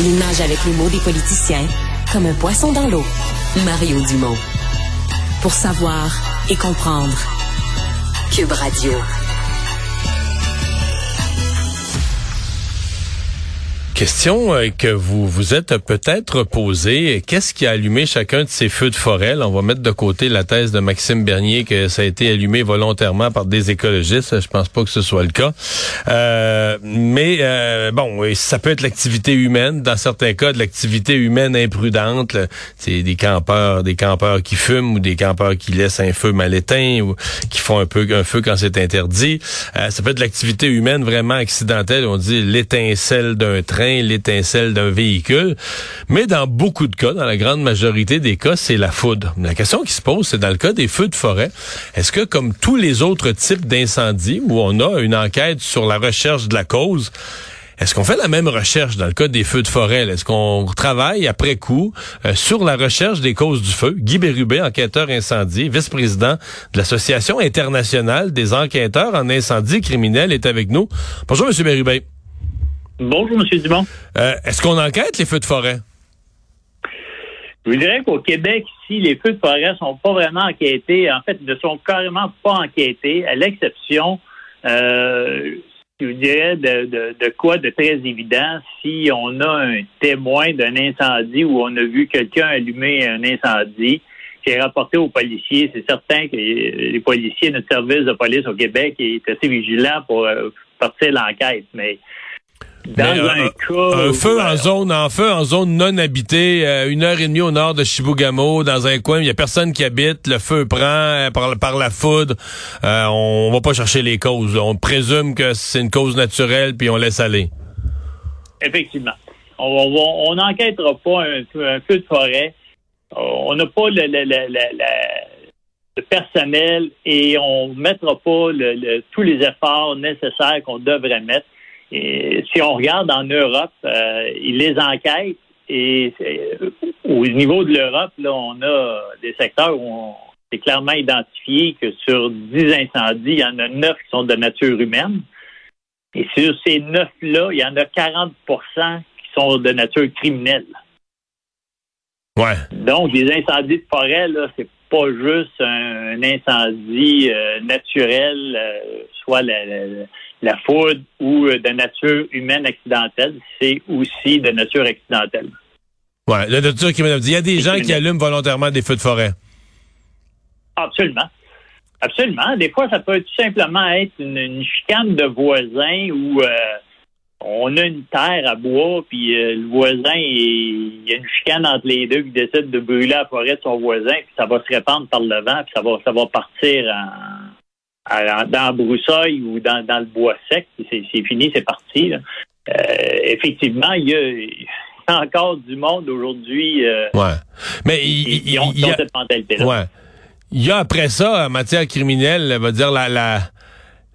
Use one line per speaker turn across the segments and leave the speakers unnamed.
Il nage avec les mots des politiciens comme un poisson dans l'eau. Mario Dumont. Pour savoir et comprendre. Cube Radio.
Question euh, que vous vous êtes peut-être posée. Qu'est-ce qui a allumé chacun de ces feux de forêt? on va mettre de côté la thèse de Maxime Bernier que ça a été allumé volontairement par des écologistes. Je pense pas que ce soit le cas. Euh, mais euh, bon, ça peut être l'activité humaine. Dans certains cas, de l'activité humaine imprudente. C'est des campeurs, des campeurs qui fument ou des campeurs qui laissent un feu mal éteint ou qui font un peu un feu quand c'est interdit. ça peut être l'activité humaine vraiment accidentelle. On dit l'étincelle d'un train l'étincelle d'un véhicule. Mais dans beaucoup de cas, dans la grande majorité des cas, c'est la foudre. La question qui se pose, c'est dans le cas des feux de forêt, est-ce que comme tous les autres types d'incendies où on a une enquête sur la recherche de la cause, est-ce qu'on fait la même recherche dans le cas des feux de forêt? Est-ce qu'on travaille après coup euh, sur la recherche des causes du feu? Guy Bérubé, enquêteur incendie, vice-président de l'Association internationale des enquêteurs en incendie criminel, est avec nous. Bonjour, M. Bérubé.
Bonjour, M. Dumont.
Euh, est-ce qu'on enquête les feux de forêt?
Je vous dirais qu'au Québec, si les feux de forêt sont pas vraiment enquêtés, en fait, ne sont carrément pas enquêtés, à l'exception, euh, je vous dirais, de, quoi de très évident, si on a un témoin d'un incendie ou on a vu quelqu'un allumer un incendie, qui est rapporté aux policiers. C'est certain que les policiers, notre service de police au Québec est assez vigilant pour euh, partir l'enquête, mais
un, feu en zone, en feu en zone non habitée, euh, une heure et demie au nord de Chibougamau, dans un coin, il y a personne qui habite, le feu prend euh, par, par la foudre. Euh, on va pas chercher les causes. On présume que c'est une cause naturelle, puis on laisse aller.
Effectivement. On n'enquêtera pas un, feu de forêt. On n'a pas le, personnel et on ne mettra pas tous les efforts nécessaires qu'on devrait mettre si on regarde en Europe, euh, ils les enquêtent et euh, au niveau de l'Europe, là, on a des secteurs où on c'est clairement identifié que sur 10 incendies, il y en a 9 qui sont de nature humaine. Et sur ces 9-là, il y en a 40% qui sont de nature criminelle.
Ouais.
Donc, les incendies de forêt, là, c'est pas juste un, incendie euh, naturel, soit la, la foudre ou euh, de nature humaine accidentelle, c'est aussi de nature accidentelle.
Oui, de nature criminelle. Il y a des gens qui allument volontairement des feux de forêt.
Absolument. Absolument. Des fois, ça peut tout simplement être une, chicane de voisins où euh, on a une terre à bois, puis euh, le voisin, il, y a une chicane entre les deux qui décide de brûler la forêt de son voisin, puis ça va se répandre par le vent, puis ça va, ça va partir en, dans la broussaille ou dans, le bois sec, c'est fini, c'est parti. Euh, effectivement, il y, a, encore du monde aujourd'hui
euh, ouais. Mais il,
y ont, cette mentalité-là.
Ouais. Il y a après ça, en matière criminelle, va dire la, la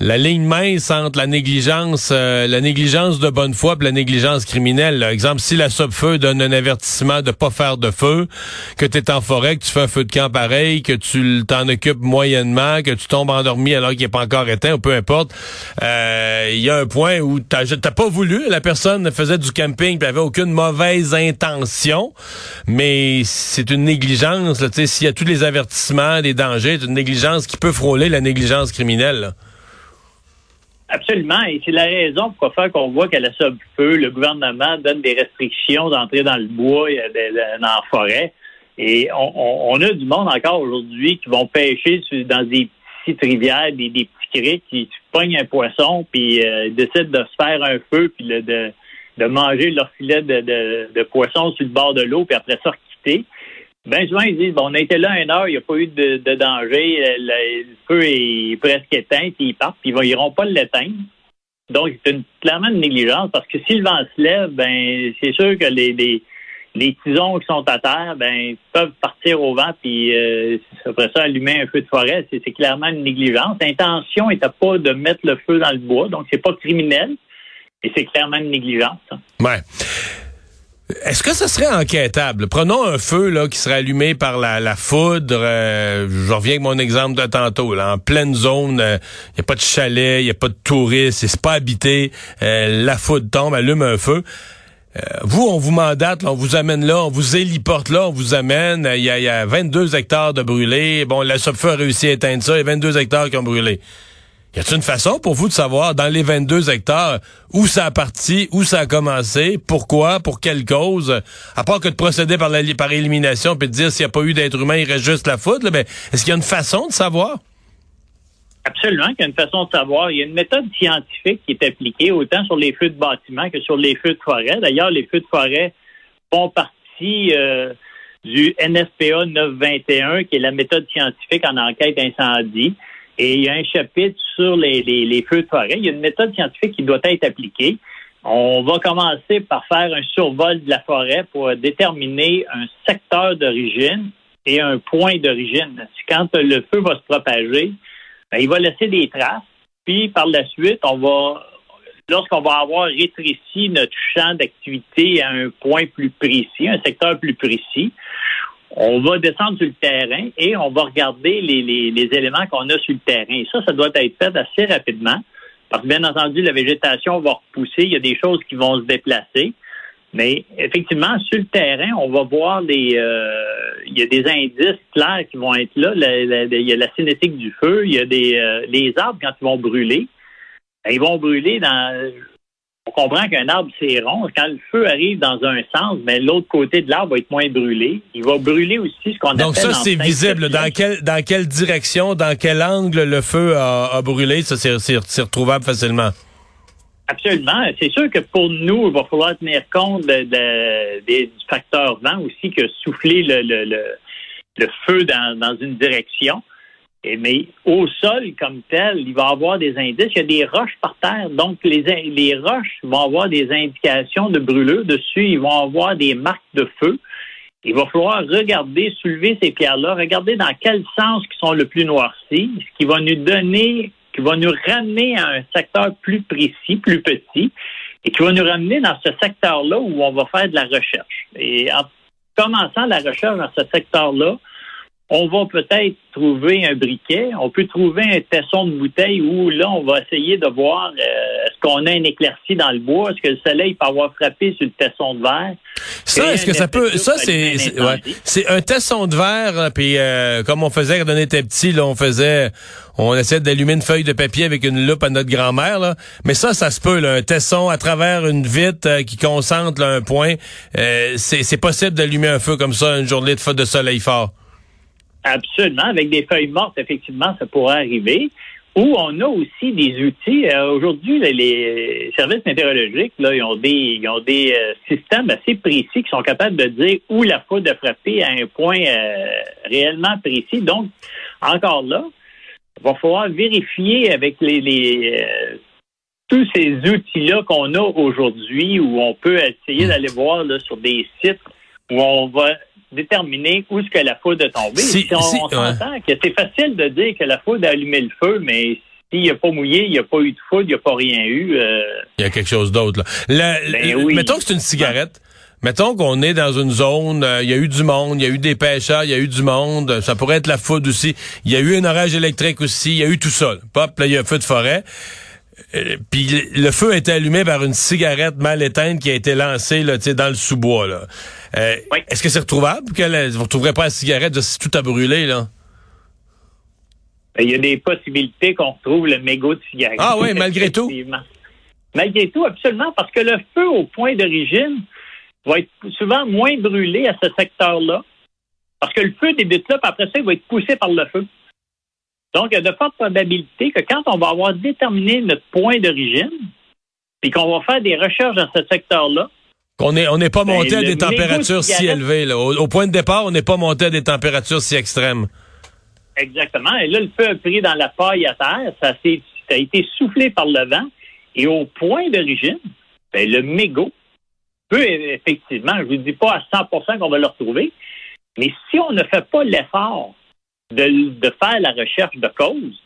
la ligne mince entre la négligence, euh, la négligence de bonne foi et la négligence criminelle. Là. Exemple, si la SOPFEU donne un avertissement de pas faire de feu, que tu es en forêt, que tu fais un feu de camp pareil, que tu t'en occupes moyennement, que tu tombes endormi alors qu'il n'est pas encore éteint, ou peu importe, euh, il y a un point où tu n'as pas voulu, la personne faisait du camping et avait aucune mauvaise intention, mais c'est une négligence. S'il y a tous les avertissements, des dangers, c'est une négligence qui peut frôler la négligence criminelle.
Absolument. Et c'est la raison pour faire qu'on voit qu'à la feu, le gouvernement donne des restrictions d'entrer dans le bois, et dans la forêt. Et on, a du monde encore aujourd'hui qui vont pêcher dans des petites rivières, des, petits criques, qui pognent un poisson, puis euh, décident de se faire un feu, puis de, de manger leur filet de, de, poisson sur le bord de l'eau, puis après ça, quitter. Ben souvent, ils disent, bon, on a été là une heure, il n'y a pas eu de, danger, le, feu est presque éteint, puis ils partent, puis ils n'iront pas l'éteindre. Donc, c'est une, clairement une négligence, parce que si le vent se lève, ben c'est sûr que les, les, les, tisons qui sont à terre, ben peuvent partir au vent, puis euh, après ça, allumer un feu de forêt, c'est clairement une négligence. L'intention n'était pas de mettre le feu dans le bois, donc c'est pas criminel, et c'est clairement une négligence.
Ouais. Est-ce que ce serait enquêtable? Prenons un feu là qui serait allumé par la, foudre. Euh, je reviens avec mon exemple de tantôt. Là, en pleine zone, il euh, n'y a pas de chalet, il n'y a pas de touristes, c'est pas habité. Euh, la foudre tombe, allume un feu. euh, vous, on vous mandate, on vous amène là, on vous héliporte là, on vous amène. Il y a, y a 22 hectares de brûlés. Bon, la SOPFEU a réussi à éteindre ça. Il y a 22 hectares qui ont brûlé. Y a-t-il une façon pour vous de savoir dans les 22 hectares où ça a parti, où ça a commencé, pourquoi, pour quelle cause, à part que de procéder par, élimination puis de dire s'il n'y a pas eu d'être humain, il reste juste la foudre, mais est-ce qu'il y a une façon de savoir?
Absolument qu'il y a une façon de savoir. Il y a une méthode scientifique qui est appliquée autant sur les feux de bâtiment que sur les feux de forêt. D'ailleurs, les feux de forêt font partie euh, du NFPA 921, qui est la méthode scientifique en enquête incendie. Et il y a un chapitre sur les, les, feux de forêt. Il y a une méthode scientifique qui doit être appliquée. On va commencer par faire un survol de la forêt pour déterminer un secteur d'origine et un point d'origine. Quand le feu va se propager, ben, il va laisser des traces. Puis par la suite, on va, lorsqu'on va avoir rétréci notre champ d'activité à un point plus précis, un secteur plus précis, on va descendre sur le terrain et on va regarder les, les, éléments qu'on a sur le terrain. Et ça, ça doit être fait assez rapidement. Parce que, bien entendu, la végétation va repousser, il y a des choses qui vont se déplacer. Mais effectivement, sur le terrain, on va voir des, euh, il y a des indices clairs qui vont être là. il y a la cinétique du feu, il y a des, euh, les arbres quand ils vont brûler. Ben, ils vont brûler dans. Comprend qu'un arbre c'est rond. Quand le feu arrive dans un sens, mais l'autre côté de l'arbre va être moins brûlé. Il va brûler aussi ce qu'on appelle.
Donc ça c'est visible. Dans quelle dans quelle direction, dans quel angle le feu a, brûlé, ça c'est retrouvable facilement.
Absolument. C'est sûr que pour nous, il va falloir tenir compte de, des facteurs vent aussi que souffler le, le, le, feu dans, dans, une direction. Mais au sol comme tel, il va y avoir des indices. Il y a des roches par terre. Donc, les, les roches vont avoir des indications de brûlure dessus. Ils vont avoir des marques de feu. Il va falloir regarder, soulever ces pierres-là, regarder dans quel sens qui sont le plus noircis, ce qui va nous donner qui va nous ramener à un secteur plus précis, plus petit, et qui va nous ramener dans ce secteur-là où on va faire de la recherche. Et en commençant la recherche dans ce secteur-là, on va peut-être trouver un briquet, on peut trouver un tesson de bouteille où là, on va essayer de voir euh, est-ce qu'on a un éclairci dans le bois, est-ce que le soleil peut avoir frappé sur le tesson de verre?
Ça, est-ce que ça peut, ça c'est, c'est un tesson de verre, puis euh, comme on faisait quand on était petit, là, on faisait, on essayait d'allumer une feuille de papier avec une loupe à notre grand-mère, là. Mais ça, ça se peut, là, un tesson à travers une vitre euh, qui concentre un point, c'est possible d'allumer un feu comme ça une journée de, de soleil fort.
Absolument. Avec des feuilles mortes, effectivement, ça pourrait arriver. Ou on a aussi des outils. Euh, aujourd'hui, les services météorologiques, là, ils ont des, ils ont des euh, systèmes assez précis qui sont capables de dire où la foudre a frappé à un point euh, réellement précis. Donc, encore là, il va falloir vérifier avec les, les tous ces outils-là qu'on a aujourd'hui, où on peut essayer d'aller voir là, sur des sites où on va déterminer où est-ce que la foudre est tombée. Si, on, s'entend que c'est facile de dire que la foudre a allumé le feu, mais s'il n'y a pas mouillé, il n'y a pas eu de foudre, il n'y a pas rien eu. Euh,
il y a quelque chose d'autre. Ben mettons que c'est une cigarette. Mettons qu'on est dans une zone, euh, il y a eu du monde, il y a eu des pêcheurs, il y a eu du monde, ça pourrait être la foudre aussi. Il y a eu un orage électrique aussi, il y a eu tout ça. Pop, là, il y a un feu de forêt. Euh, puis le feu a été allumé par une cigarette mal éteinte qui a été lancée là, dans le sous-bois. Là. Euh, est-ce que c'est retrouvable? Que vous ne retrouverez pas la cigarette si tout a brûlé? là?
Ben, il y a des possibilités qu'on retrouve le mégot de cigarette.
Ah oui, malgré tout?
Malgré tout, absolument, parce que le feu au point d'origine va être souvent moins brûlé à ce secteur-là. Parce que le feu débute là, puis après ça, il va être poussé par le feu. Donc, il y a de fortes probabilités que quand on va avoir déterminé notre point d'origine, et qu'on va faire des recherches dans ce secteur-là,
qu'on n'est on n'est pas ben, monté à des températures si élevées. Au, point de départ, on n'est pas monté à des températures si extrêmes.
Exactement. Et là, le feu a pris dans la paille à terre. Ça, a été soufflé par le vent. Et au point d'origine, ben, le mégot peut effectivement, je ne vous dis pas à 100% qu'on va le retrouver, mais si on ne fait pas l'effort de, faire la recherche de cause,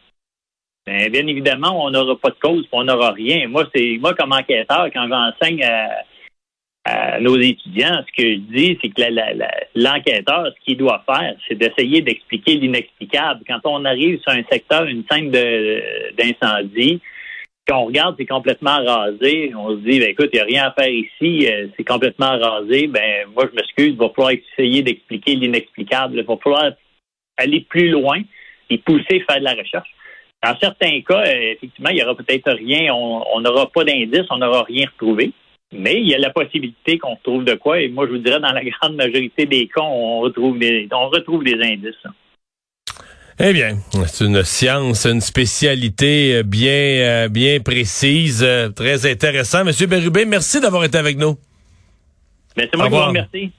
bien, bien évidemment, on n'aura pas de cause, on n'aura rien. Moi, c'est moi comme enquêteur, quand j'enseigne à, nos étudiants, ce que je dis, c'est que l'enquêteur, ce qu'il doit faire, c'est d'essayer d'expliquer l'inexplicable. Quand on arrive sur un secteur, une scène d'incendie, quand on regarde, c'est complètement rasé. On se dit, ben, écoute, il n'y a rien à faire ici, euh, c'est complètement rasé. Ben, moi, je m'excuse, il va falloir essayer d'expliquer l'inexplicable. Il va falloir aller plus loin et pousser, faire de la recherche. Dans certains cas, euh, effectivement, il n'y aura peut-être rien, on n'aura pas d'indice, on n'aura rien retrouvé. Mais il y a la possibilité qu'on retrouve de quoi. Et moi, je vous dirais, dans la grande majorité des cas, on retrouve des, on retrouve des indices.
Eh bien, c'est une science, une spécialité euh, bien, euh, bien précise, très intéressant. Monsieur Berubé, merci d'avoir été avec nous.
Ben, c'est moi remercie.